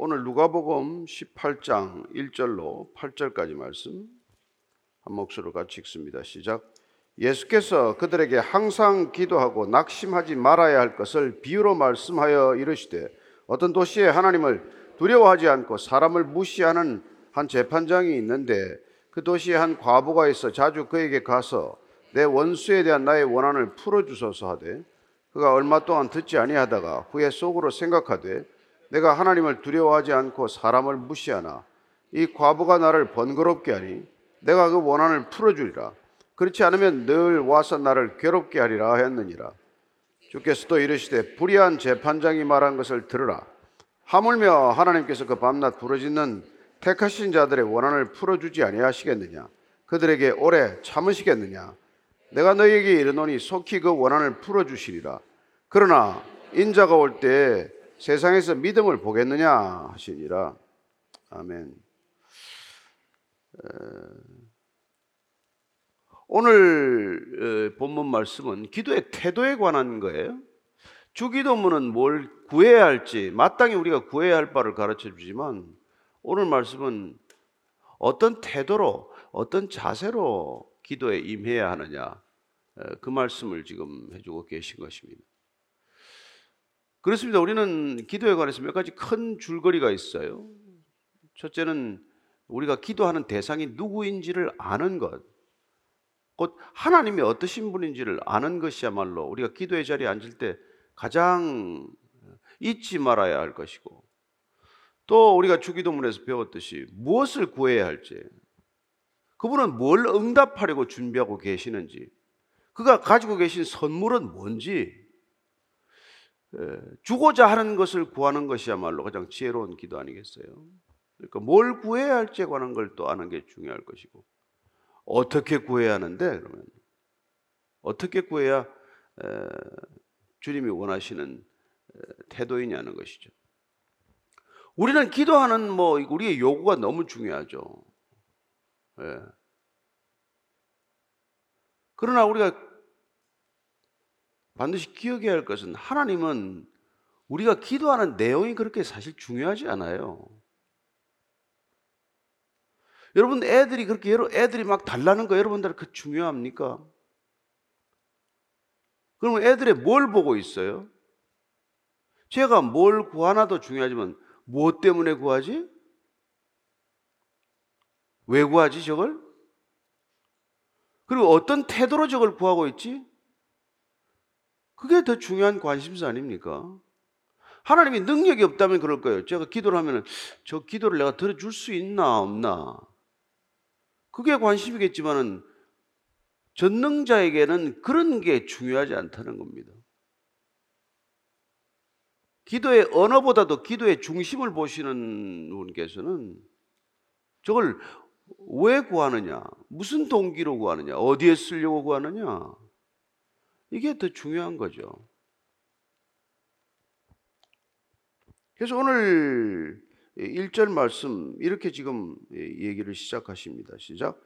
오늘 누가복음 18장 1절로 8절까지 말씀 한 목소리로 같이 읽습니다. 시작. 예수께서 그들에게 항상 기도하고 낙심하지 말아야 할 것을 비유로 말씀하여 이르시되 어떤 도시에 하나님을 두려워하지 않고 사람을 무시하는 한 재판장이 있는데 그 도시에 한 과부가 있어 자주 그에게 가서 내 원수에 대한 나의 원한을 풀어 주소서 하되 그가 얼마 동안 듣지 아니하다가 후에 속으로 생각하되 내가 하나님을 두려워하지 않고 사람을 무시하나 이 과부가 나를 번거롭게 하니 내가 그 원한을 풀어주리라. 그렇지 않으면 늘 와서 나를 괴롭게 하리라 하였느니라. 주께서 또 이르시되 불의한 재판장이 말한 것을 들으라. 하물며 하나님께서 그 밤낮 부르짖는 택하신 자들의 원한을 풀어주지 아니하시겠느냐? 그들에게 오래 참으시겠느냐? 내가 너희에게 이르노니 속히 그 원한을 풀어주시리라. 그러나 인자가 올 때 세상에서 믿음을 보겠느냐 하시니라. 아멘. 오늘 본문 말씀은 기도의 태도에 관한 거예요. 주기도문은 뭘 구해야 할지 마땅히 우리가 구해야 할 바를 가르쳐 주지만 오늘 말씀은 어떤 태도로 어떤 자세로 기도에 임해야 하느냐 그 말씀을 지금 해주고 계신 것입니다. 그렇습니다. 우리는 기도에 관해서 몇 가지 큰 줄거리가 있어요. 첫째는 우리가 기도하는 대상이 누구인지를 아는 것. 곧 하나님이 어떠신 분인지를 아는 것이야말로 우리가 기도의 자리에 앉을 때 가장 잊지 말아야 할 것이고 또 우리가 주기도문에서 배웠듯이 무엇을 구해야 할지 그분은 뭘 응답하려고 준비하고 계시는지 그가 가지고 계신 선물은 뭔지 예, 주고자 하는 것을 구하는 것이야말로 가장 지혜로운 기도 아니겠어요? 그러니까 뭘 구해야 할지에 관한 걸 또 아는 게 중요할 것이고 어떻게 구해야 하는데 그러면 어떻게 구해야 주님이 원하시는 태도이냐는 것이죠. 우리는 기도하는 뭐 우리의 요구가 너무 중요하죠. 예. 그러나 우리가 반드시 기억해야 할 것은 하나님은 우리가 기도하는 내용이 그렇게 사실 중요하지 않아요. 여러분 애들이 그렇게 애들이 막 달라는 거 여러분들 그 중요합니까? 그러면 애들이 뭘 보고 있어요? 제가 뭘 구하나도 중요하지만 무엇 때문에 구하지? 왜 구하지 저걸? 그리고 어떤 태도로 저걸 구하고 있지? 그게 더 중요한 관심사 아닙니까? 하나님이 능력이 없다면 그럴 거예요. 제가 기도를 하면 저 기도를 내가 들어줄 수 있나 없나. 그게 관심이겠지만은 전능자에게는 그런 게 중요하지 않다는 겁니다. 기도의 언어보다도 기도의 중심을 보시는 분께서는 저걸 왜 구하느냐, 무슨 동기로 구하느냐, 어디에 쓰려고 구하느냐, 이게 더 중요한 거죠. 그래서 오늘 1절 말씀 이렇게 지금 얘기를 시작하십니다. 시작.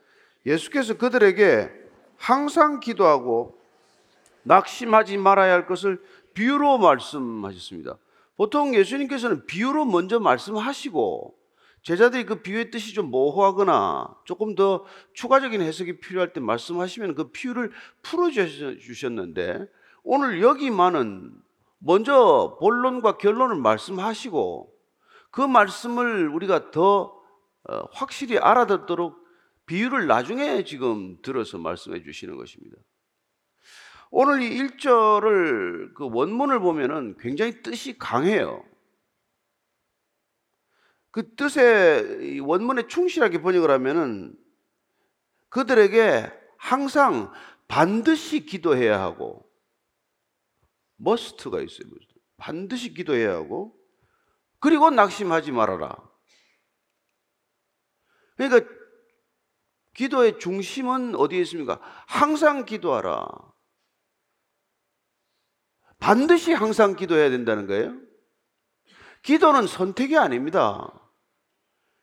예수께서 그들에게 항상 기도하고 낙심하지 말아야 할 것을 비유로 말씀하셨습니다. 보통 예수님께서는 비유로 먼저 말씀하시고 제자들이 그 비유의 뜻이 좀 모호하거나 조금 더 추가적인 해석이 필요할 때 말씀하시면 그 비유를 풀어 주셨는데 오늘 여기만은 먼저 본론과 결론을 말씀하시고 그 말씀을 우리가 더 어, 확실히 알아듣도록 비유를 나중에 지금 들어서 말씀해 주시는 것입니다. 오늘 이 1절을 그 원문을 보면은 굉장히 뜻이 강해요. 그 뜻의 원문에 충실하게 번역을 하면은 그들에게 항상 반드시 기도해야 하고 머스트가 있어요. 반드시 기도해야 하고 그리고 낙심하지 말아라. 그러니까 기도의 중심은 어디에 있습니까? 항상 기도하라. 반드시 항상 기도해야 된다는 거예요. 기도는 선택이 아닙니다.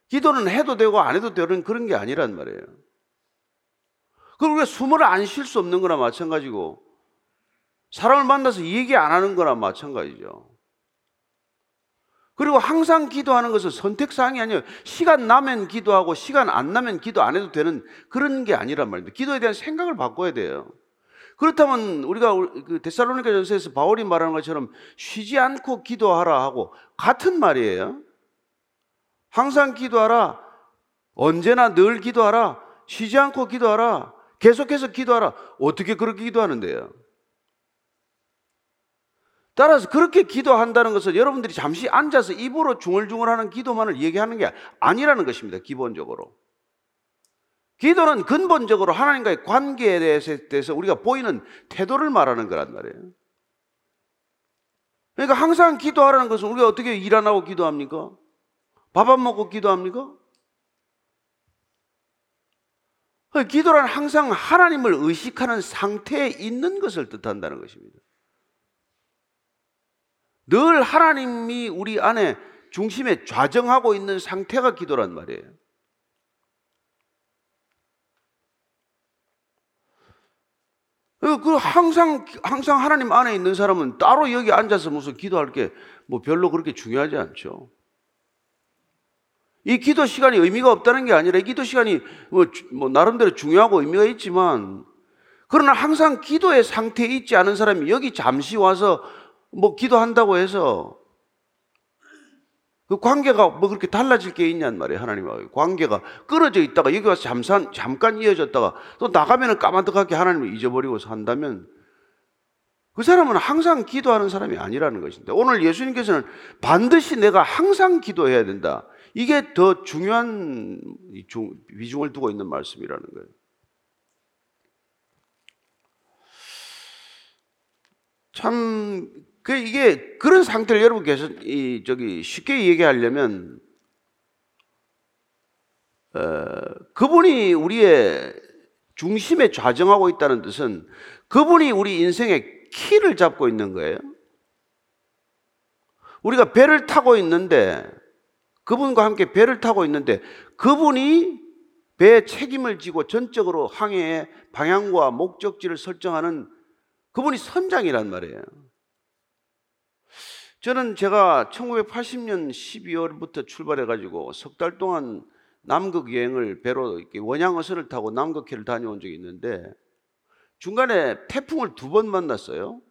기도는 해도 되고 안 해도 되는 그런 게 아니란 말이에요. 그리고 우리가 숨을 안 쉴 수 없는 거나 마찬가지고 사람을 만나서 얘기 안 하는 거나 마찬가지죠. 그리고 항상 기도하는 것은 선택사항이 아니에요. 시간 나면 기도하고 시간 안 나면 기도 안 해도 되는 그런 게 아니란 말입니다. 기도에 대한 생각을 바꿔야 돼요. 그렇다면 우리가 그 데살로니가 전서에서 바울이 말하는 것처럼 쉬지 않고 기도하라 하고 같은 말이에요. 항상 기도하라. 언제나 늘 기도하라. 쉬지 않고 기도하라. 계속해서 기도하라. 어떻게 그렇게 기도하는데요? 따라서 그렇게 기도한다는 것은 여러분들이 잠시 앉아서 입으로 중얼중얼하는 기도만을 얘기하는 게 아니라는 것입니다. 기본적으로. 기도는 근본적으로 하나님과의 관계에 대해서 우리가 보이는 태도를 말하는 거란 말이에요. 그러니까 항상 기도하라는 것은 우리가 어떻게 일 안 하고 기도합니까? 밥 안 먹고 기도합니까? 기도란 항상 하나님을 의식하는 상태에 있는 것을 뜻한다는 것입니다. 늘 하나님이 우리 안에 중심에 좌정하고 있는 상태가 기도란 말이에요. 그 항상 항상 하나님 안에 있는 사람은 따로 여기 앉아서 무슨 기도할 게 뭐 별로 그렇게 중요하지 않죠. 이 기도 시간이 의미가 없다는 게 아니라 이 기도 시간이 뭐, 뭐 나름대로 중요하고 의미가 있지만 그러나 항상 기도의 상태에 있지 않은 사람이 여기 잠시 와서 뭐 기도한다고 해서 그 관계가 뭐 그렇게 달라질 게 있냔 말이에요. 하나님과 관계가 끊어져 있다가 여기 와서 잠깐, 잠깐 이어졌다가 또 나가면은 까마득하게 하나님을 잊어버리고 산다면 그 사람은 항상 기도하는 사람이 아니라는 것인데 오늘 예수님께서는 반드시 내가 항상 기도해야 된다. 이게 더 중요한 비중을 두고 있는 말씀이라는 거예요. 참, 그 이게 그런 상태를 여러분께서 이 저기 쉽게 얘기하려면 어, 그분이 우리의 중심에 좌정하고 있다는 뜻은 그분이 우리 인생의 키를 잡고 있는 거예요. 우리가 배를 타고 있는데 그분과 함께 배를 타고 있는데 그분이 배의 책임을 지고 전적으로 항해의 방향과 목적지를 설정하는 그분이 선장이란 말이에요. 저는 제가 1980년 12월부터 출발해가지고 석 달 동안 남극 여행을 배로 이렇게 원양어선을 타고 남극해를 다녀온 적이 있는데 중간에 태풍을 두 번 만났어요.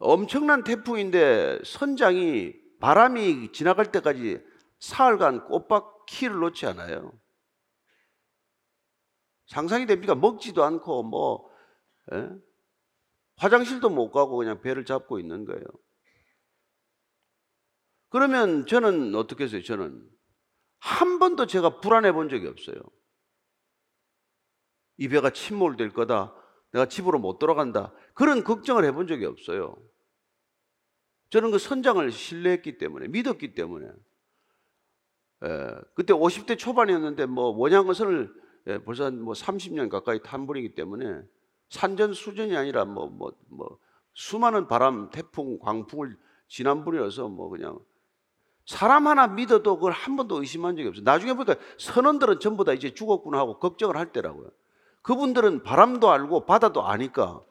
엄청난 태풍인데 선장이 바람이 지나갈 때까지 사흘간 꽃바퀴를 놓지 않아요. 상상이 됩니까? 먹지도 않고 뭐 에? 예? 화장실도 못 가고 그냥 배를 잡고 있는 거예요. 그러면 저는 어떻게 했어요? 저는 한 번도 제가 불안해 본 적이 없어요. 이 배가 침몰될 거다. 내가 집으로 못 돌아간다. 그런 걱정을 해본 적이 없어요. 저는 그 선장을 신뢰했기 때문에, 믿었기 때문에. 에, 그때 50대 초반이었는데 뭐 원양어선을 예, 벌써 뭐 30년 가까이 탄 분이기 때문에 산전 수전이 아니라 뭐 뭐, 뭐 수많은 바람, 태풍, 광풍을 지난 분이어서 뭐 그냥 사람 하나 믿어도 그걸 한 번도 의심한 적이 없어요. 나중에 보니까 선원들은 전부 다 이제 죽었구나 하고 걱정을 할 때라고요. 그분들은 바람도 알고 바다도 아니까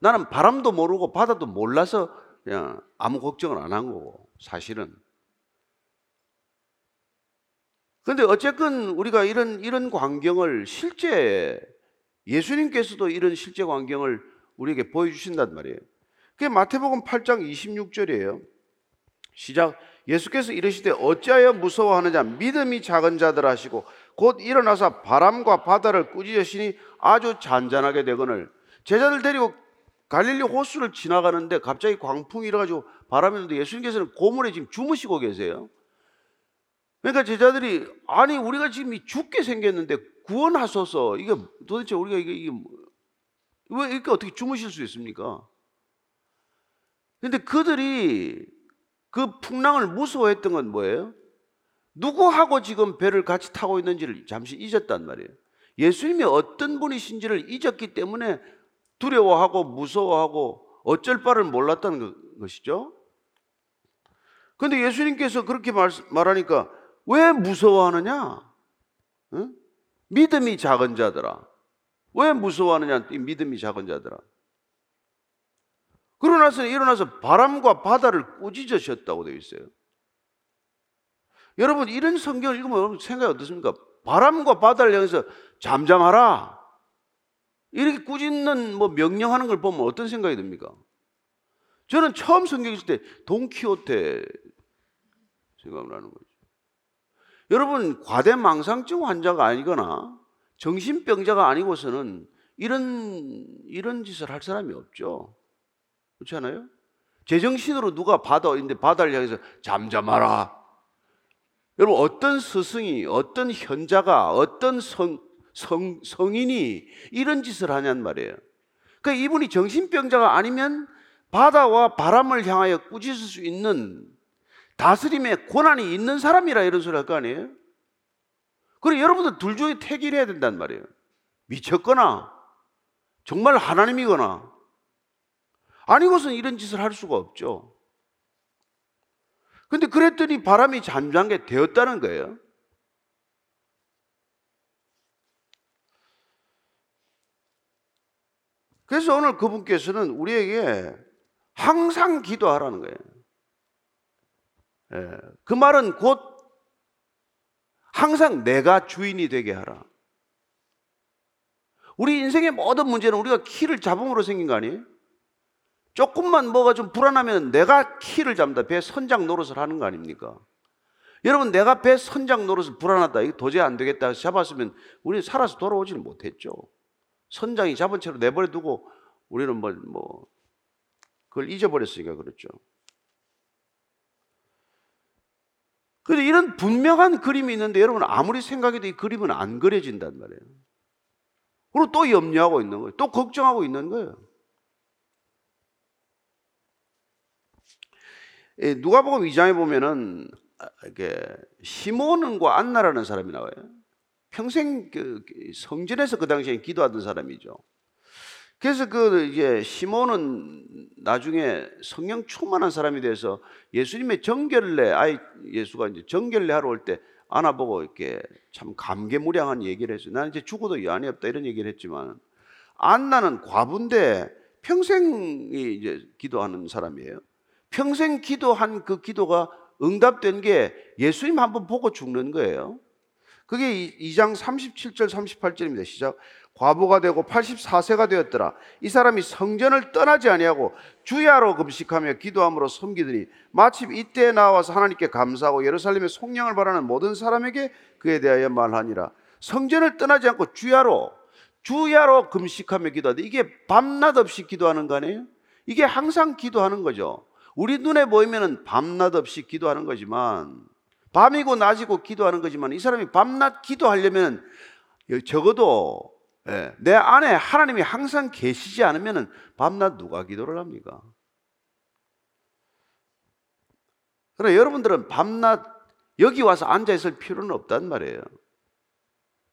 나는 바람도 모르고 바다도 몰라서 그냥 아무 걱정을 안 한 거고 사실은 그런데 어쨌건 우리가 이런 이런 광경을 실제 예수님께서도 이런 실제 광경을 우리에게 보여주신단 말이에요. 그게 마태복음 8장 26절이에요. 시작. 예수께서 이르시되 어찌하여 무서워하느냐 믿음이 작은 자들 하시고 곧 일어나서 바람과 바다를 꾸짖으시니 아주 잔잔하게 되거늘 제자들 데리고 갈릴리 호수를 지나가는데 갑자기 광풍이 일어가지고 바람이 일는데 예수님께서는 고물에 지금 주무시고 계세요. 그러니까 제자들이 아니 우리가 지금 죽게 생겼는데 구원하소서. 이게 도대체 우리가 이게, 이게 뭐, 왜 이렇게 어떻게 주무실 수 있습니까? 근데 그들이 그 풍랑을 무서워했던 건 뭐예요? 누구하고 지금 배를 같이 타고 있는지를 잠시 잊었단 말이에요. 예수님이 어떤 분이신지를 잊었기 때문에 두려워하고 무서워하고 어쩔 바를 몰랐다는 것이죠. 근데 예수님께서 그렇게 말, 말하니까 왜 무서워하느냐? 응? 믿음이 작은 자들아. 왜 무서워하느냐? 믿음이 작은 자들아. 그러고 나서 일어나서 바람과 바다를 꾸짖으셨다고 되어 있어요. 여러분 이런 성경을 읽으면 생각이 어떻습니까? 바람과 바다를 향해서 잠잠하라. 이렇게 꾸짖는 뭐 명령하는 걸 보면 어떤 생각이 듭니까? 저는 처음 성경 읽을 때 돈키호테 생각나는 거죠. 여러분 과대망상증 환자가 아니거나 정신병자가 아니고서는 이런 이런 짓을 할 사람이 없죠. 그렇지 않아요? 제정신으로 누가 바다 인데 바다를 향해서 잠잠하라. 여러분 어떤 스승이 어떤 현자가 어떤 성, 성 성인이 이런 짓을 하냔 말이에요. 그러니까 이분이 정신병자가 아니면 바다와 바람을 향하여 꾸짖을 수 있는 다스림의 권한이 있는 사람이라 이런 소리 할 거 아니에요? 그리고 여러분들 둘 중에 택일 해야 된단 말이에요. 미쳤거나 정말 하나님이거나 아니고선 이런 짓을 할 수가 없죠. 근데 그랬더니 바람이 잠잠 게 되었다는 거예요. 그래서 오늘 그분께서는 우리에게 항상 기도하라는 거예요. 예, 그 말은 곧 항상 내가 주인이 되게 하라. 우리 인생의 모든 문제는 우리가 키를 잡음으로 생긴 거 아니에요? 조금만 뭐가 좀 불안하면 내가 키를 잡는다. 배 선장 노릇을 하는 거 아닙니까? 여러분, 내가 배 선장 노릇을 불안하다. 이거 도저히 안 되겠다. 잡았으면 우리는 살아서 돌아오지는 못했죠. 선장이 잡은 채로 내버려 두고 우리는 뭐, 뭐, 그걸 잊어버렸으니까 그렇죠. 근데 이런 분명한 그림이 있는데 여러분 아무리 생각해도 이 그림은 안 그려진단 말이에요. 그리고 또 염려하고 있는 거예요. 또 걱정하고 있는 거예요. 누가복음 2장에 보면은 아, 이게 시몬과 안나라는 사람이 나와요. 평생 그 성전에서 그 당시에 기도하던 사람이죠. 그래서 그 이제 시몬은 나중에 성령 충만한 사람이 돼서 예수님의 정결례 아이 예수가 이제 정결례 하러 올 때 안아보고 이렇게 참 감개무량한 얘기를 했어요. 나는 이제 죽어도 여한이 없다 이런 얘기를 했지만 안나는 과부인데 평생이 이제 기도하는 사람이에요. 평생 기도한 그 기도가 응답된 게 예수님 한번 보고 죽는 거예요. 그게 2장 37절 38절입니다. 시작. 과부가 되고 84세가 되었더라. 이 사람이 성전을 떠나지 아니하고 주야로 금식하며 기도함으로 섬기더니 마침 이때에 나와서 하나님께 감사하고 예루살렘의 속량을 바라는 모든 사람에게 그에 대하여 말하니라. 성전을 떠나지 않고 주야로 주야로 금식하며 기도하다. 이게 밤낮 없이 기도하는 거 아니에요? 이게 항상 기도하는 거죠. 우리 눈에 보이면은 밤낮 없이 기도하는 거지만 밤이고 낮이고 기도하는 거지만 이 사람이 밤낮 기도하려면 적어도 예, 내 안에 하나님이 항상 계시지 않으면 밤낮 누가 기도를 합니까? 그러나 여러분들은 밤낮 여기 와서 앉아 있을 필요는 없단 말이에요.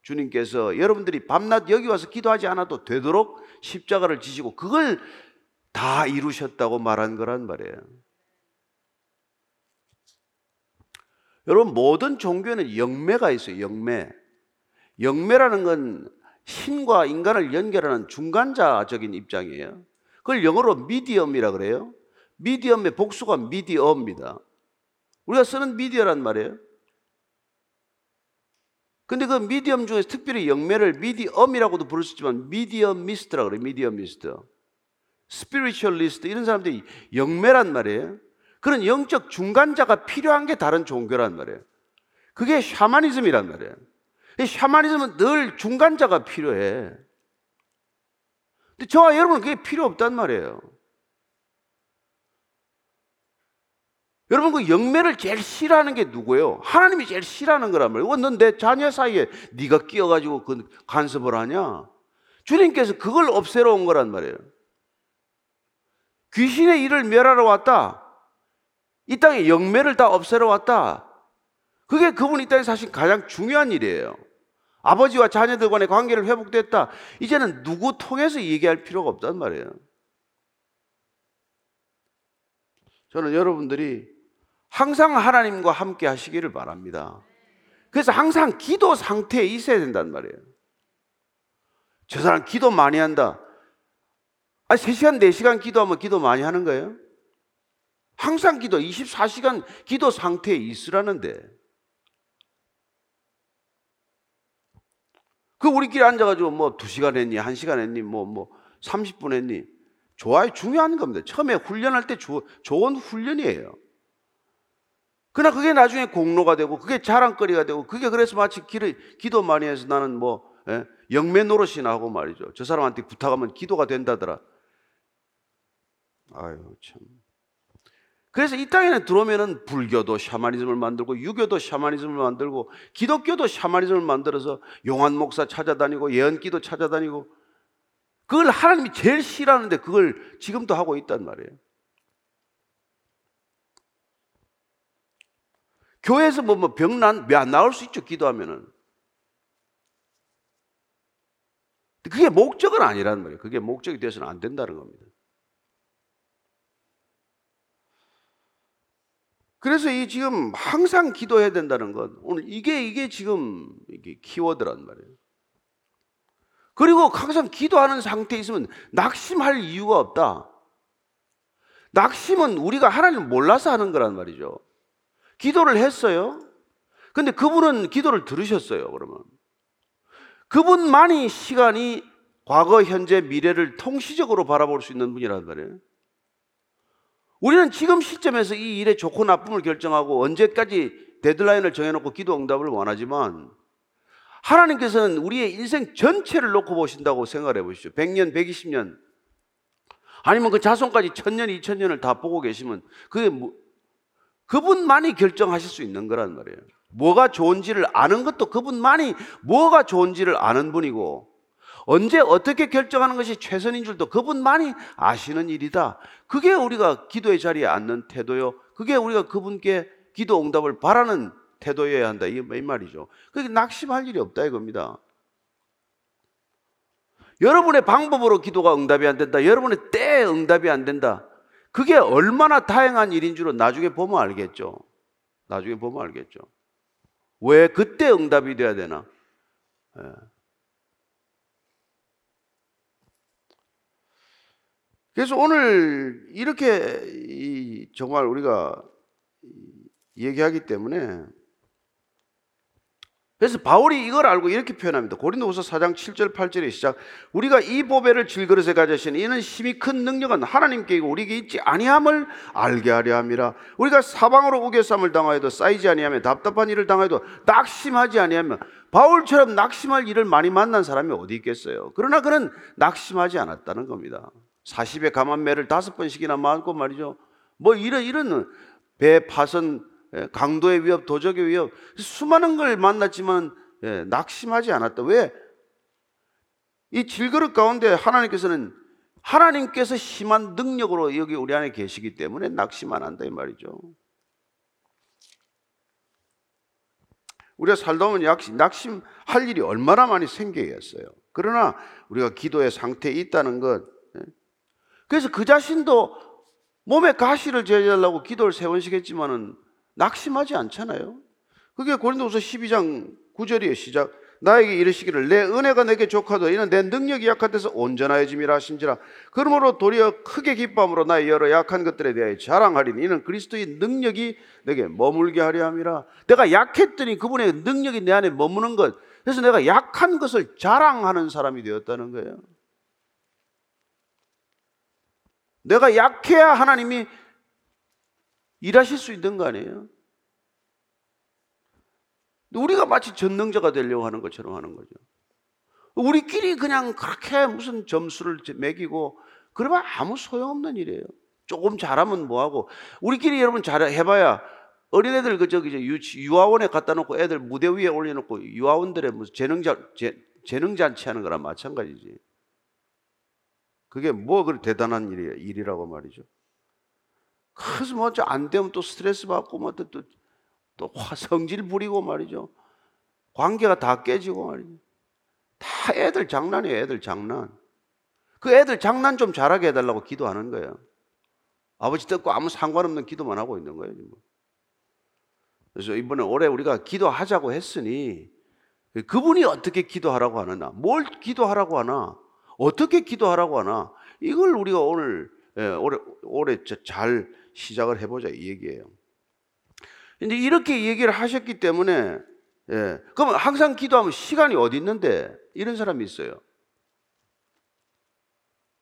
주님께서 여러분들이 밤낮 여기 와서 기도하지 않아도 되도록 십자가를 지시고 그걸 다 이루셨다고 말한 거란 말이에요. 여러분 모든 종교는 영매가 있어요. 영매. 영매라는 건 신과 인간을 연결하는 중간자적인 입장이에요. 그걸 영어로 medium이라 그래요. medium의 복수가 media입니다. 우리가 쓰는 미디어란 말이에요. 근데 그 medium 중에서 특별히 영매를 medium이라고도 부를 수 있지만 mediumist라 그래요. mediumist. spiritualist 이런 사람들이 영매란 말이에요. 그런 영적 중간자가 필요한 게 다른 종교란 말이에요. 그게 샤머니즘이란 말이에요. 샤머니즘은 늘 중간자가 필요해. 근데 저와 여러분은 그게 필요 없단 말이에요. 여러분 그 영매를 제일 싫어하는 게 누구예요? 하나님이 제일 싫어하는 거란 말이에요. 넌내 자녀 사이에 네가 끼어가지고 그 간섭을 하냐? 주님께서 그걸 없애러 온 거란 말이에요. 귀신의 일을 멸하러 왔다. 이 땅에 영매를 다 없애러 왔다. 그게 그분 이 땅에 사실 가장 중요한 일이에요. 아버지와 자녀들 간의 관계를 회복됐다. 이제는 누구 통해서 얘기할 필요가 없단 말이에요. 저는 여러분들이 항상 하나님과 함께 하시기를 바랍니다. 그래서 항상 기도 상태에 있어야 된단 말이에요. 저 사람 기도 많이 한다. 아, 3시간, 4시간 기도하면 기도 많이 하는 거예요? 항상 기도, 24시간 기도 상태에 있으라는데. 그 우리끼리 앉아가지고 뭐 2시간 했니, 1시간 했니, 뭐, 뭐, 30분 했니. 좋아요. 중요한 겁니다. 처음에 훈련할 때 주, 좋은 훈련이에요. 그러나 그게 나중에 공로가 되고, 그게 자랑거리가 되고, 그게 그래서 마치 기를, 기도 많이 해서 나는 뭐, 예? 영매 노릇이나 하고 말이죠. 저 사람한테 부탁하면 기도가 된다더라. 아유, 참. 그래서 이 땅에는 들어오면은 불교도 샤머니즘을 만들고 유교도 샤머니즘을 만들고 기독교도 샤머니즘을 만들어서 용한 목사 찾아다니고 예언기도 찾아다니고 그걸 하나님이 제일 싫어하는데 그걸 지금도 하고 있단 말이에요. 교회에서 뭐 병난 왜안 나올 수 있죠 기도하면은 그게 목적은 아니란 말이에요. 그게 목적이 돼서는 안 된다는 겁니다. 그래서 이 지금 항상 기도해야 된다는 것 오늘 이게 이게 지금 이게 키워드란 말이에요. 그리고 항상 기도하는 상태에 있으면 낙심할 이유가 없다. 낙심은 우리가 하나님을 몰라서 하는 거란 말이죠. 기도를 했어요. 근데 그분은 기도를 들으셨어요, 그러면. 그분만이 시간이 과거, 현재, 미래를 통시적으로 바라볼 수 있는 분이란 말이에요. 우리는 지금 시점에서 이 일의 좋고 나쁨을 결정하고 언제까지 데드라인을 정해놓고 기도 응답을 원하지만 하나님께서는 우리의 인생 전체를 놓고 보신다고 생각해 보시죠. 100년, 120년 아니면 그 자손까지 1000년, 2000년을 다 보고 계시면 그게 뭐, 그분만이 결정하실 수 있는 거란 말이에요. 뭐가 좋은지를 아는 것도 그분만이 뭐가 좋은지를 아는 분이고 언제 어떻게 결정하는 것이 최선인 줄도 그분만이 아시는 일이다. 그게 우리가 기도의 자리에 앉는 태도요. 그게 우리가 그분께 기도 응답을 바라는 태도여야 한다. 이 말이죠. 그게 낙심할 일이 없다 이겁니다. 여러분의 방법으로 기도가 응답이 안 된다. 여러분의 때에 응답이 안 된다. 그게 얼마나 다양한 일인 줄은 나중에 보면 알겠죠. 나중에 보면 알겠죠. 왜 그때 응답이 돼야 되나? 예. 그래서 오늘 이렇게 정말 우리가 얘기하기 때문에 그래서 바울이 이걸 알고 이렇게 표현합니다. 고린도후서 4장 7절 8절의 시작. 우리가 이 보배를 질그릇에 가져신 이는 힘이 큰 능력은 하나님께 있고 우리에게 있지 아니함을 알게 하려 함이라. 우리가 사방으로 우겨쌈을 당하여도 쌓이지 아니하며 답답한 일을 당하여도 낙심하지 아니하며 바울처럼 낙심할 일을 많이 만난 사람이 어디 있겠어요. 그러나 그는 낙심하지 않았다는 겁니다. 40의 감한매를 다섯 번씩이나 맞고 말이죠. 뭐 이런 이런 배 파선 예, 강도의 위협, 도적의 위협 수많은 걸 만났지만 예, 낙심하지 않았다. 왜? 이 질그릇 가운데 하나님께서는 하나님께서 심한 능력으로 여기 우리 안에 계시기 때문에 낙심 안 한다 이 말이죠. 우리가 살다 보면 낙심할 일이 얼마나 많이 생겨있어요. 그러나 우리가 기도의 상태에 있다는 것 그래서 그 자신도 몸에 가시를 제거하려고 기도를 세 번씩 했지만은 낙심하지 않잖아요. 그게 고린도후서 12장 9절이에요. 시작. 나에게 이르시기를 내 은혜가 내게 족하도 이는 내 능력이 약한 데서 온전하여짐이라 하신지라 그러므로 도리어 크게 기쁨으로 나의 여러 약한 것들에 대하여 자랑하리니 이는 그리스도의 능력이 내게 머물게 하려 함이라 내가 약했더니 그분의 능력이 내 안에 머무는 것 그래서 내가 약한 것을 자랑하는 사람이 되었다는 거예요 내가 약해야 하나님이 일하실 수 있는 거 아니에요? 우리가 마치 전능자가 되려고 하는 것처럼 하는 거죠. 우리끼리 그냥 그렇게 무슨 점수를 매기고 그러면 아무 소용없는 일이에요. 조금 잘하면 뭐하고 우리끼리 여러분 잘 해봐야 어린애들 그 저기 유, 유아원에 갖다 놓고 애들 무대 위에 올려놓고 유아원들의 무슨 재능자 재능 잔치 하는 거랑 마찬가지지. 그게 뭐 그리 대단한 일이, 일이라고 말이죠. 그래서 뭐안 되면 또 스트레스 받고 뭐 또 또, 또 성질 부리고 말이죠. 관계가 다 깨지고 말이죠. 다 애들 장난이에요, 애들 장난. 그 애들 장난 좀 잘하게 해달라고 기도하는 거예요. 아버지 듣고 아무 상관없는 기도만 하고 있는 거예요. 지금. 그래서 이번에 올해 우리가 기도하자고 했으니 그분이 어떻게 기도하라고 하느냐, 뭘 기도하라고 하나, 어떻게 기도하라고 하나? 이걸 우리가 오늘 예, 올해 올해 잘 시작을 해보자 이 얘기예요. 근데 이렇게 얘기를 하셨기 때문에 예, 그러면 항상 기도하면 시간이 어디 있는데 이런 사람이 있어요.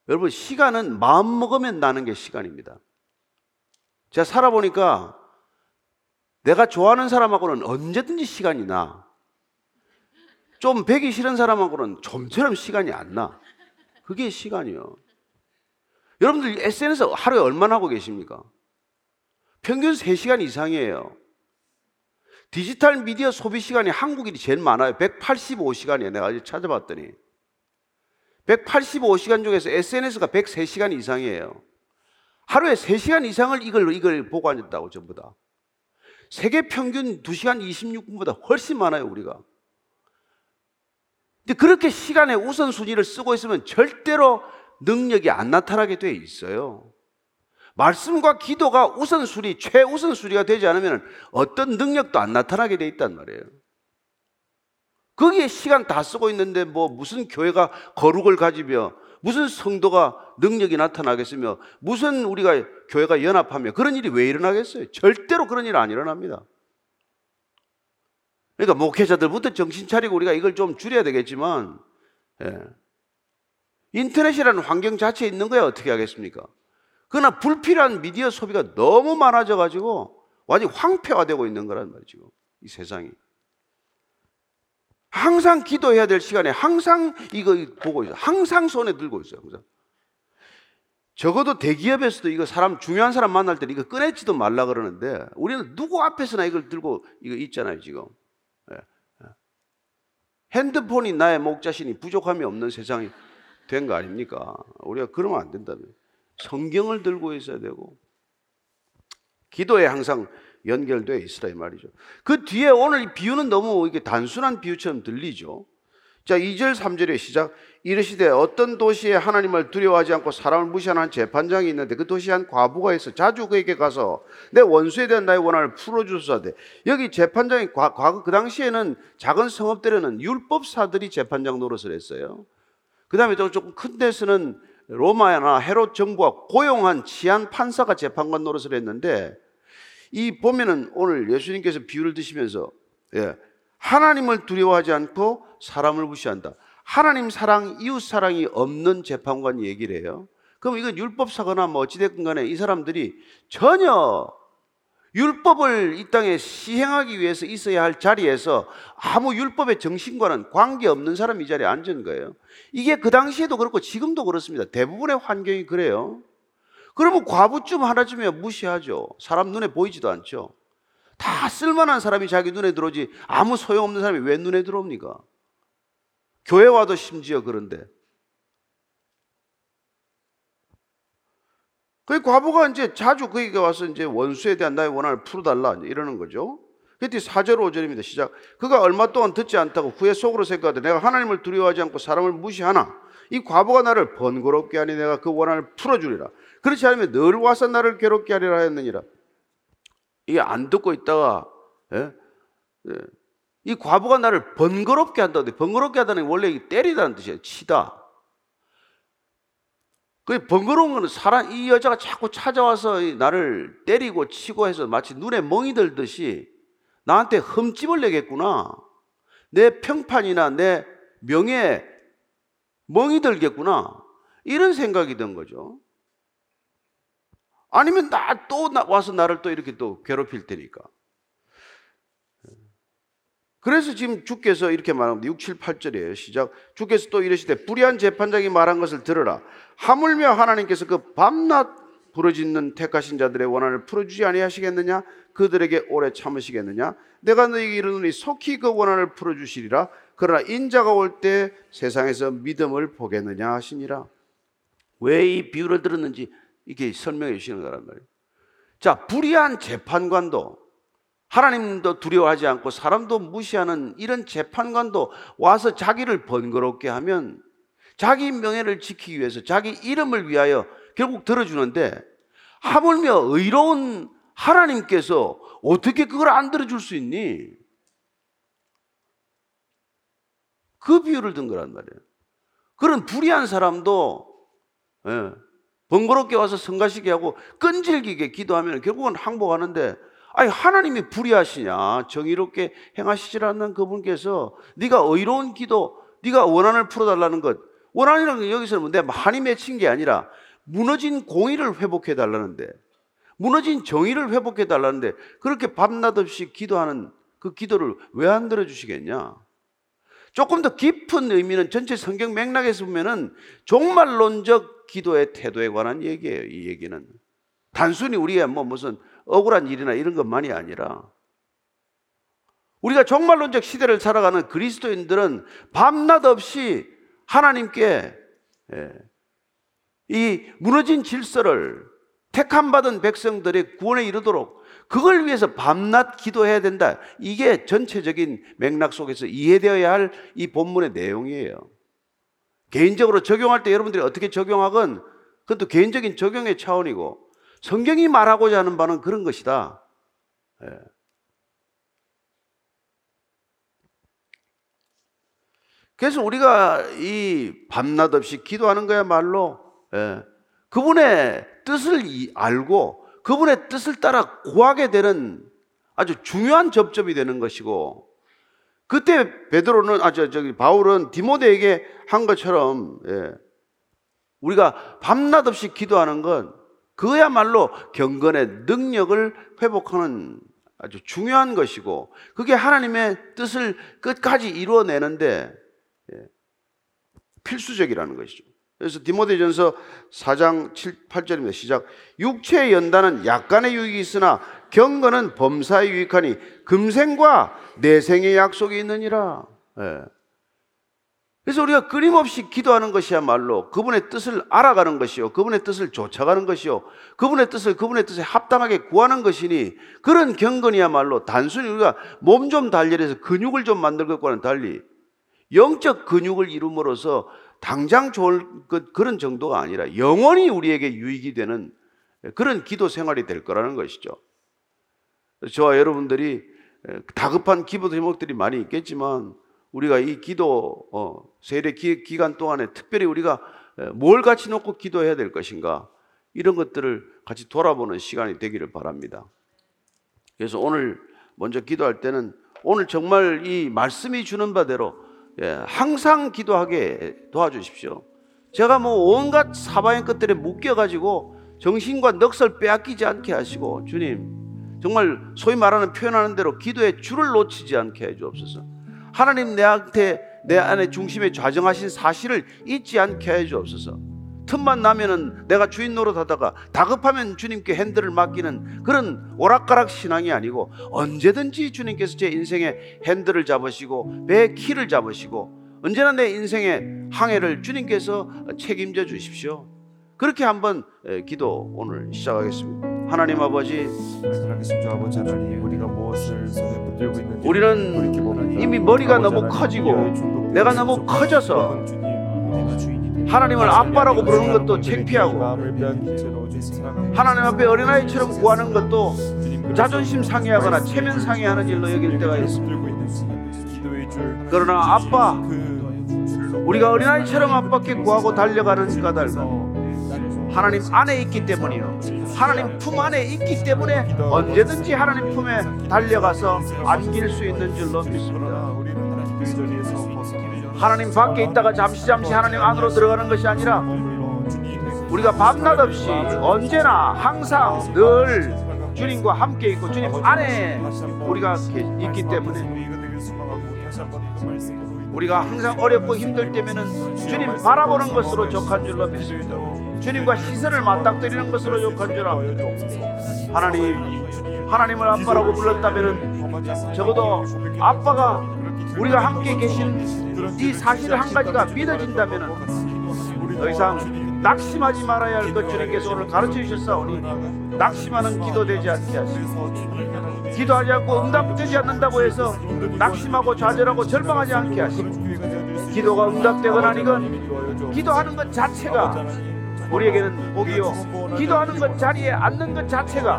여러분 시간은 마음 먹으면 나는 게 시간입니다. 제가 살아보니까 내가 좋아하는 사람하고는 언제든지 시간이 나. 좀 배기 싫은 사람하고는 좀처럼 시간이 안 나. 그게 시간이요. 여러분들 SNS 하루에 얼마나 하고 계십니까? 평균 3시간 이상이에요. 디지털 미디어 소비 시간이 한국인이 제일 많아요. 185시간이에요. 내가 아직 찾아봤더니. 185시간 중에서 SNS가 103시간 이상이에요. 하루에 3시간 이상을 이걸, 이걸 보고 앉았다고, 전부 다. 세계 평균 2시간 26분보다 훨씬 많아요, 우리가. 근데 그렇게 시간의 우선순위를 쓰고 있으면 절대로 능력이 안 나타나게 돼 있어요. 말씀과 기도가 우선순위, 최우선순위가 되지 않으면 어떤 능력도 안 나타나게 돼 있단 말이에요. 거기에 시간 다 쓰고 있는데 뭐 무슨 교회가 거룩을 가지며 무슨 성도가 능력이 나타나겠으며 무슨 우리가 교회가 연합하며 그런 일이 왜 일어나겠어요? 절대로 그런 일 안 일어납니다. 그러니까 목회자들부터 정신 차리고 우리가 이걸 좀 줄여야 되겠지만 예. 인터넷이라는 환경 자체에 있는 거야 어떻게 하겠습니까? 그러나 불필요한 미디어 소비가 너무 많아져 가지고 완전히 황폐화되고 있는 거란 말이죠. 이 세상이. 항상 기도해야 될 시간에 항상 이거 보고 있어요. 항상 손에 들고 있어요. 항상. 적어도 대기업에서도 이거 사람 중요한 사람 만날 때 이거 꺼내지도 말라 그러는데 우리는 누구 앞에서나 이걸 들고 이거 있잖아요 지금. 핸드폰이 나의 목자신이 부족함이 없는 세상이 된 거 아닙니까? 우리가 그러면 안 된다며. 성경을 들고 있어야 되고 기도에 항상 연결돼 있으라 이 말이죠. 그 뒤에 오늘 이 비유는 너무 이게 단순한 비유처럼 들리죠. 자, 2절 3절의 시작. 이르시되 어떤 도시에 하나님을 두려워하지 않고 사람을 무시하는 재판장이 있는데 그 도시에 한 과부가 있어 자주 그에게 가서 내 원수에 대한 나의 원한을 풀어주소서되 여기 재판장이 과, 과거 그 당시에는 작은 성읍들에는 율법사들이 재판장 노릇을 했어요. 그 다음에 조금 큰 데서는 로마나 헤롯 정부가 고용한 치안 판사가 재판관 노릇을 했는데 이 보면은 오늘 예수님께서 비유를 드시면서 예, 하나님을 두려워하지 않고 사람을 무시한다. 하나님 사랑, 이웃 사랑이 없는 재판관 얘기를 해요. 그럼 이건 율법사거나 뭐 어찌됐건 간에 이 사람들이 전혀 율법을 이 땅에 시행하기 위해서 있어야 할 자리에서 아무 율법의 정신과는 관계없는 사람이 이 자리에 앉은 거예요. 이게 그 당시에도 그렇고 지금도 그렇습니다. 대부분의 환경이 그래요. 그러면 과부쯤 하나쯤이야 무시하죠. 사람 눈에 보이지도 않죠. 다 쓸만한 사람이 자기 눈에 들어오지 아무 소용없는 사람이 왜 눈에 들어옵니까? 교회 와도 심지어 그런데. 그 과부가 이제 자주 그에게 와서 이제 원수에 대한 나의 원한을 풀어달라 이러는 거죠. 그때 4절 5절입니다. 시작. 그가 얼마 동안 듣지 않다고 후에 속으로 생각하되 내가 하나님을 두려워하지 않고 사람을 무시하나 이 과부가 나를 번거롭게 하니 내가 그 원한을 풀어주리라. 그렇지 않으면 늘 와서 나를 괴롭게 하리라 했느니라. 이게 안 듣고 있다가 예? 예. 이 과부가 나를 번거롭게 한다. 번거롭게 하다는 원래 때리다는 뜻이에요. 치다. 그 번거로운 거는 사람 이 여자가 자꾸 찾아와서 나를 때리고 치고 해서 마치 눈에 멍이 들듯이 나한테 흠집을 내겠구나. 내 평판이나 내 명예에 멍이 들겠구나. 이런 생각이 든 거죠. 아니면 나 또 와서 나를 또 이렇게 또 괴롭힐 테니까. 그래서 지금 주께서 이렇게 말합니다. 6, 7, 8절이에요. 시작. 주께서 또 이러시되 불의한 재판장이 말한 것을 들으라. 하물며 하나님께서 그 밤낮 부러짓는 택하신 자들의 원한을 풀어주지 아니하시겠느냐? 그들에게 오래 참으시겠느냐? 내가 너에게 이르노니 속히 그 원한을 풀어주시리라. 그러나 인자가 올 때 세상에서 믿음을 보겠느냐 하시니라. 왜 이 비유를 들었는지 이렇게 설명해 주시는 거란 말이에요. 자, 불의한 재판관도 하나님도 두려워하지 않고 사람도 무시하는 이런 재판관도 와서 자기를 번거롭게 하면 자기 명예를 지키기 위해서 자기 이름을 위하여 결국 들어주는데 하물며 의로운 하나님께서 어떻게 그걸 안 들어줄 수 있니? 그 비유를 든 거란 말이에요. 그런 불의한 사람도 예. 번거롭게 와서 성가시게 하고 끈질기게 기도하면 결국은 항복하는데 아니 하나님이 불의하시냐 정의롭게 행하시질 않는 그분께서 네가 의로운 기도 네가 원한을 풀어달라는 것 원한이라는 건 여기서는 내 한이 맺힌 게 아니라 무너진 공의를 회복해 달라는데 무너진 정의를 회복해 달라는데 그렇게 밤낮 없이 기도하는 그 기도를 왜 안 들어주시겠냐? 조금 더 깊은 의미는 전체 성경 맥락에서 보면은 종말론적 기도의 태도에 관한 얘기예요. 이 얘기는 단순히 우리가 뭐 무슨 억울한 일이나 이런 것만이 아니라 우리가 종말론적 시대를 살아가는 그리스도인들은 밤낮 없이 하나님께 예, 이 무너진 질서를 택함 받은 백성들의 구원에 이르도록 그걸 위해서 밤낮 기도해야 된다. 이게 전체적인 맥락 속에서 이해되어야 할 이 본문의 내용이에요. 개인적으로 적용할 때 여러분들이 어떻게 적용하건 그것도 개인적인 적용의 차원이고 성경이 말하고자 하는 바는 그런 것이다. 예. 그래서 우리가 이 밤낮 없이 기도하는 거야말로 예. 그분의 뜻을 알고 그분의 뜻을 따라 구하게 되는 아주 중요한 접점이 되는 것이고 그때 베드로는 아 저 저기 바울은 디모데에게 한 것처럼 예. 우리가 밤낮 없이 기도하는 건 그야말로 경건의 능력을 회복하는 아주 중요한 것이고 그게 하나님의 뜻을 끝까지 이루어내는데 예. 필수적이라는 것이죠. 그래서 디모데전서 4장 7, 8절입니다. 시작. 육체의 연단은 약간의 유익이 있으나 경건은 범사에 유익하니 금생과 내생의 약속이 있느니라. 예. 그래서 우리가 끊임없이 기도하는 것이야말로 그분의 뜻을 알아가는 것이요. 그분의 뜻을 쫓아가는 것이요. 그분의 뜻을 그분의 뜻에 합당하게 구하는 것이니 그런 경건이야말로 단순히 우리가 몸 좀 단련해서 근육을 좀 만들 것과는 달리 영적 근육을 이룸으로써 당장 좋을 것 그런 정도가 아니라 영원히 우리에게 유익이 되는 그런 기도 생활이 될 거라는 것이죠. 저와 여러분들이 다급한 기도 제목들이 많이 있겠지만 우리가 이 기도 어, 세례 기, 기간 동안에 특별히 우리가 뭘 같이 놓고 기도해야 될 것인가 이런 것들을 같이 돌아보는 시간이 되기를 바랍니다. 그래서 오늘 먼저 기도할 때는 오늘 정말 이 말씀이 주는 바대로 예, 항상 기도하게 도와주십시오. 제가 뭐 온갖 사방의 것들에 묶여가지고 정신과 넋을 빼앗기지 않게 하시고 주님 정말 소위 말하는 표현하는 대로 기도의 줄을 놓치지 않게 해주옵소서. 하나님 내한테 내 안에 중심에 좌정하신 사실을 잊지 않게 해주옵소서. 틈만 나면은 내가 주인 노릇하다가 다급하면 주님께 핸들을 맡기는 그런 오락가락 신앙이 아니고 언제든지 주님께서 제 인생의 핸들을 잡으시고 배의 키를 잡으시고 언제나 내 인생의 항해를 주님께서 책임져 주십시오. 그렇게 한번 기도 오늘 시작하겠습니다. 하나님 아버지, 아버지 하나님, 우리가 무엇을 손에 붙들고 있는지 우리는 이미 머리가 너무 커지고 내가 너무 커져서 하나님을 아빠라고 부르는 것도 창피하고 하나님 앞에 어린아이처럼 구하는 것도 자존심 상해하거나 체면 상해하는 일로 여길 때가 있습니다. 그러나 아빠, 우리가 어린아이처럼 아빠께 구하고 달려가는 까닭은 하나님 안에 있기 때문이요. 하나님 품 안에 있기 때문에 언제든지 하나님 품에 달려가서 안길 수 있는 줄로 믿습니다. 하나님 밖에 있다가 잠시 잠시 하나님 안으로 들어가는 것이 아니라 우리가 밤낮 없이 언제나 항상 늘 주님과 함께 있고 주님 안에 우리가 있기 때문에 우리가 항상 어렵고 힘들 때면은 주님 바라보는 것으로 족한 줄로 믿습니다. 주님과 시선을 맞닥뜨리는 것으로 족한 줄 압니다. 하나님, 하나님을 아빠라고 불렀다면은 적어도 아빠가 우리가 함께 계신 이 사실 한 가지가 믿어진다면은 더 이상 낙심하지 말아야 할 것 주님께서 오늘 가르쳐 주셨사오니 낙심하는 기도 되지 않게 하시고 기도하지 않고 응답되지 않는다고 해서 낙심하고 좌절하고 절망하지 않게 하시고 기도가 응답되거나 아니건 기도하는 것 자체가 우리에게는 복이요 기도하는 것 자리에 앉는 것 자체가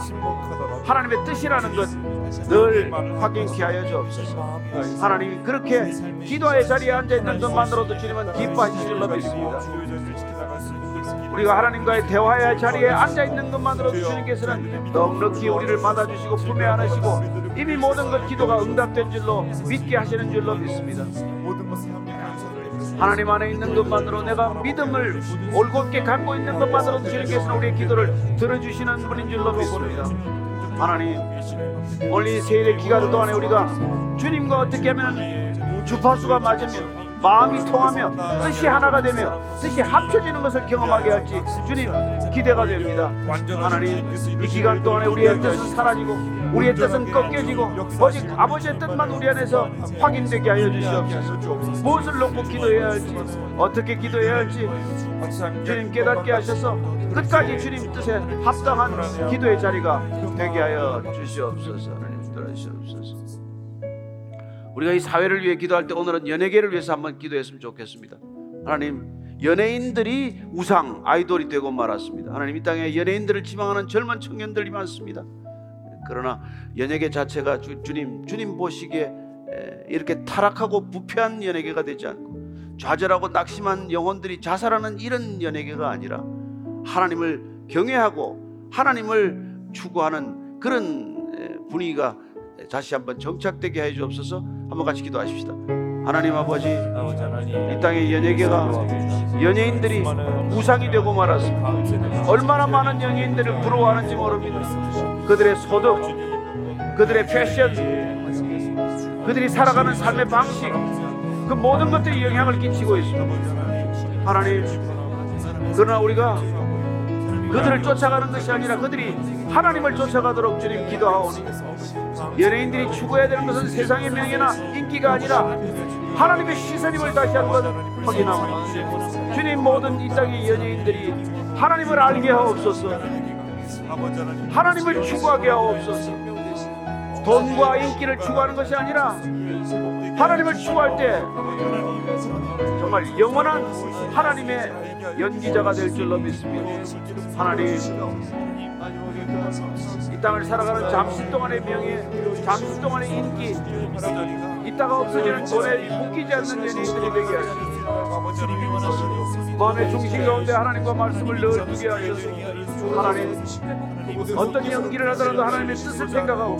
하나님의 뜻이라는 것 늘 확인케 하여 주옵소서. 하나님이 그렇게 기도의 자리에 앉아 있는 것만으로도 주님은 기뻐하실 줄로 믿습니다. 우리가 하나님과의 대화의 자리에 앉아 있는 것만으로도 주님께서는 넉넉히 우리를 받아주시고 품에 안으시고 이미 모든 것 기도가 응답된 줄로 믿게 하시는 줄로 믿습니다. 하나님 안에 있는 것만으로 내가 믿음을 올곧게 갖고 있는 것만으로도 주님께서는 우리의 기도를 들어주시는 분인 줄로 믿습니다. 하나님 오늘 이 세일의 기간 동안에 우리가 주님과 어떻게 하면 주파수가 맞으며 마음이 통하며 뜻이 하나가 되며 뜻이 합쳐지는 것을 경험하게 할지 주님 기대가 됩니다. 하나님 이 기간 동안에 우리의 뜻은 사라지고 우리의 뜻은 꺾여지고 오직 아버지의 뜻만 우리 안에서 확인되게 하여 주시옵소서. 무엇을 놓고 기도해야 할지 어떻게 기도해야 할지 주님 깨닫게 하셔서 끝까지 주님 뜻에 합당한 기도의 자리가 되게 하여 주시옵소서. 하나님 들어주시옵소서. 우리가 이 사회를 위해 기도할 때 오늘은 연예계를 위해서 한번 기도했으면 좋겠습니다. 하나님 연예인들이 우상 아이돌이 되고 말았습니다. 하나님 이 땅에 연예인들을 지망하는 젊은 청년들이 많습니다. 그러나 연예계 자체가 주, 주님 주님 보시기에 에, 이렇게 타락하고 부패한 연예계가 되지 않고 좌절하고 낙심한 영혼들이 자살하는 이런 연예계가 아니라 하나님을 경외하고 하나님을 추구하는 그런 에, 분위기가 다시 한번 정착되게 해 주옵소서. 한번 같이 기도하십시다. 하나님 아버지 이 땅의 연예계가 연예인들이 우상이 되고 말았습니다. 얼마나 많은 연예인들을 부러워하는지 모릅니다. 그들의 소득, 그들의 패션, 그들이 살아가는 삶의 방식, 그 모든 것들이 영향을 끼치고 있습니다. 하나님, 그러나 우리가 그들을 쫓아가는 것이 아니라 그들이 하나님을 쫓아가도록 주님 기도하오니 연예인들이 추구해야 되는 것은 세상의 명예나 인기가 아니라 하나님의 시선임을 다시 한번 확인하오니 주님 모든 이 땅의 연예인들이 하나님을 알게 하옵소서 하나님 하나님을 추구하게 하옵소서. 돈과 인기를 추구하는 것이 아니라 하나님을 추구할 때 정말 영원한 하나님의 연기자가 될 줄로 믿습니다. 하나님 이 땅을 살아가는 잠시 동안의 명예 잠시 동안의 인기 이따가 없어지는 돈에 묶이지 않는 연예인들이 되게 하시고 마음의 중심 가운데 하나님과 말씀을 늘 두게 하셔서 하나님 어떤 연기를 하더라도 하나님의 뜻을 생각하고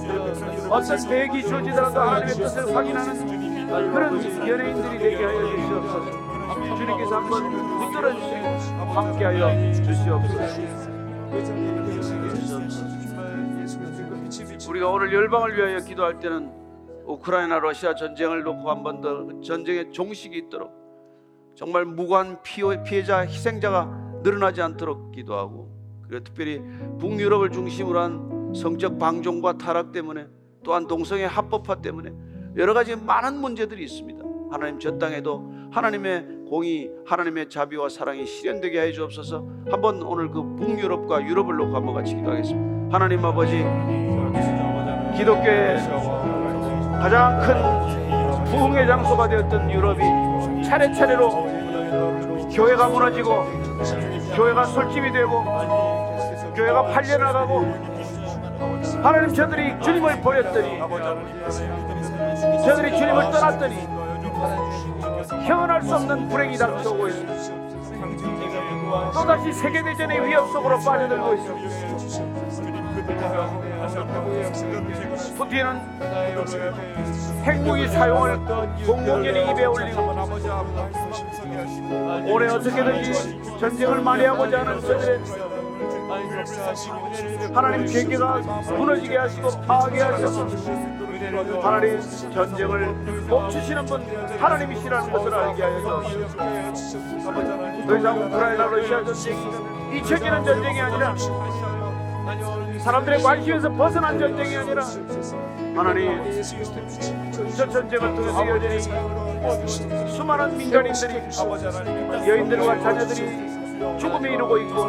어떤 계획이 주어지더라도 하나님의 뜻을 확인하는 그런 연예인들이 되게 하여 주시옵소서. 주님께서 한번 붙들어 주시고 함께하여 주시옵소서. 우리가 오늘 열방을 위하여 기도할 때는 우크라이나 러시아 전쟁을 놓고 한 번 더 전쟁의 종식이 있도록 정말 피해- 피해자 희생자가 늘어나지 않도록 기도하고 그리고 특별히 북유럽을 중심으로 한 성적 방종과 타락 때문에 또한 동성애 합법화 때문에 여러 가지 많은 문제들이 있습니다. 하나님 저 땅에도 하나님의 공의, 하나님의 자비와 사랑이 실현되게 해 주옵소서. 한번 오늘 그 북유럽과 유럽을 놓고 한번 같이 기도하겠습니다. 하나님 아버지 기독교의 가장 큰 부흥의 장소가 되었던 유럽이 차례차례로 교회가 무너지고 교회가 솔집이 되고 교회가 팔려나가고 하나님 저들이 주님을 버렸더니 저들이 주님을 떠났더니 형언할 수 없는 불행이 닥쳐오고 있습니다 또다시 세계대전의 위협 속으로 빠져들고 있습니다. 푸틴은 핵무기 사용을 공공연히 입에 올리고 올해 어떻게든지 전쟁을 만회하고자 하는 저들의 하나님 계계가 무너지게 하시고 파하게 하셔서 하나님 전쟁을 멈추시는 분 하나님이시라는 것을 알게 하여 주옵소서 더 이상 우크라이나 러시아 전쟁이 잊혀지는 전쟁이 아니라 사람들의 관심에서 벗어난 전쟁이 아니라 하나님 저 전쟁을 통해서 여전히 수많은 민간인들이 여인들과 자녀들이 죽음에 이르고 있고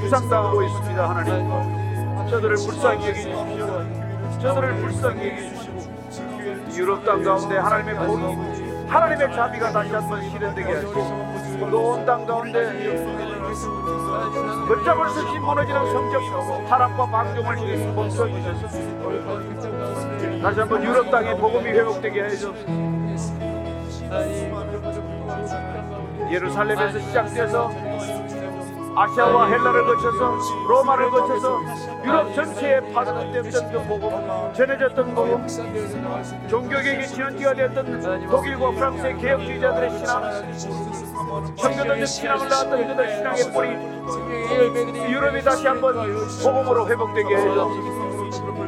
부상당하고 있습니다 하나님. 저들을 불쌍히 여기주십시오. 저들을 불쌍히 여기주시고 유럽 땅 가운데 하나님의 공의 하나님의 자비가 다시 한번 실현되게 하시고 온땅 가운데 걷잡을 수 없이 무너지는 성적 타락과 방종을 멈춰 주셔서 다시 한번 유럽 땅에 복음이 회복되게 해주옵소서. 예루살렘에서 시작돼서 아시아와 헬라를 거쳐서 로마를 거쳐서 유럽 전체에 파송되었던 그 복음 전해졌던 복음 종교개혁의 지원지가 되었던 독일과 프랑스의 개혁주의자들의 신앙 청교도적 신앙을 낳았던 그들 신앙의 뿌리 유럽이 다시 한번 복음으로 회복되게 해줘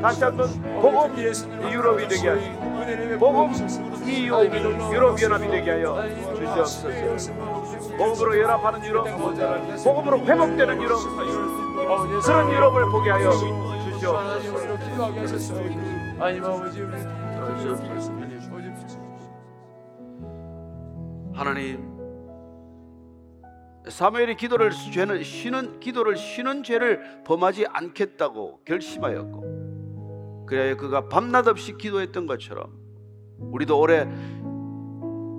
다시 한번 복음 유럽이 되게 하시고 복음 EU 유럽 연합이 되게 하여 주시옵소서. 복음으로 연합하는 유럽 복음으로 회복되는 유럽 그런 유럽을 보게 하여 주시옵소서. 아님 아버지 하나님 사무엘이 기도를 죄는 쉬는 기도를 쉬는 죄를 범하지 않겠다고 결심하였고 그래야 그가 밤낮 없이 기도했던 것처럼 우리도 올해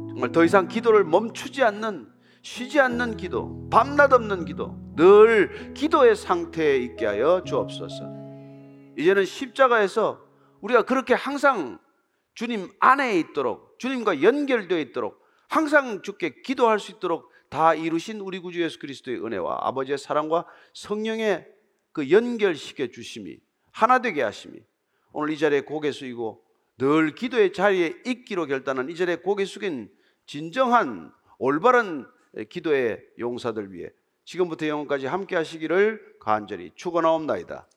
정말 더 이상 기도를 멈추지 않는 쉬지 않는 기도 밤낮 없는 기도 늘 기도의 상태에 있게 하여 주옵소서. 이제는 십자가에서 우리가 그렇게 항상 주님 안에 있도록 주님과 연결되어 있도록 항상 주께 기도할 수 있도록 다 이루신 우리 구주 예수 그리스도의 은혜와 아버지의 사랑과 성령의 그 연결시켜 주심이 하나 되게 하심이 오늘 이 자리에 고개 숙이고 늘 기도의 자리에 있기로 결단한 이 자리에 고개 숙인 진정한 올바른 기도의 용사들 위해 지금부터 영원까지 함께 하시기를 간절히 축원하옵나이다.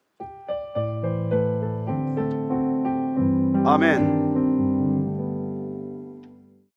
아멘.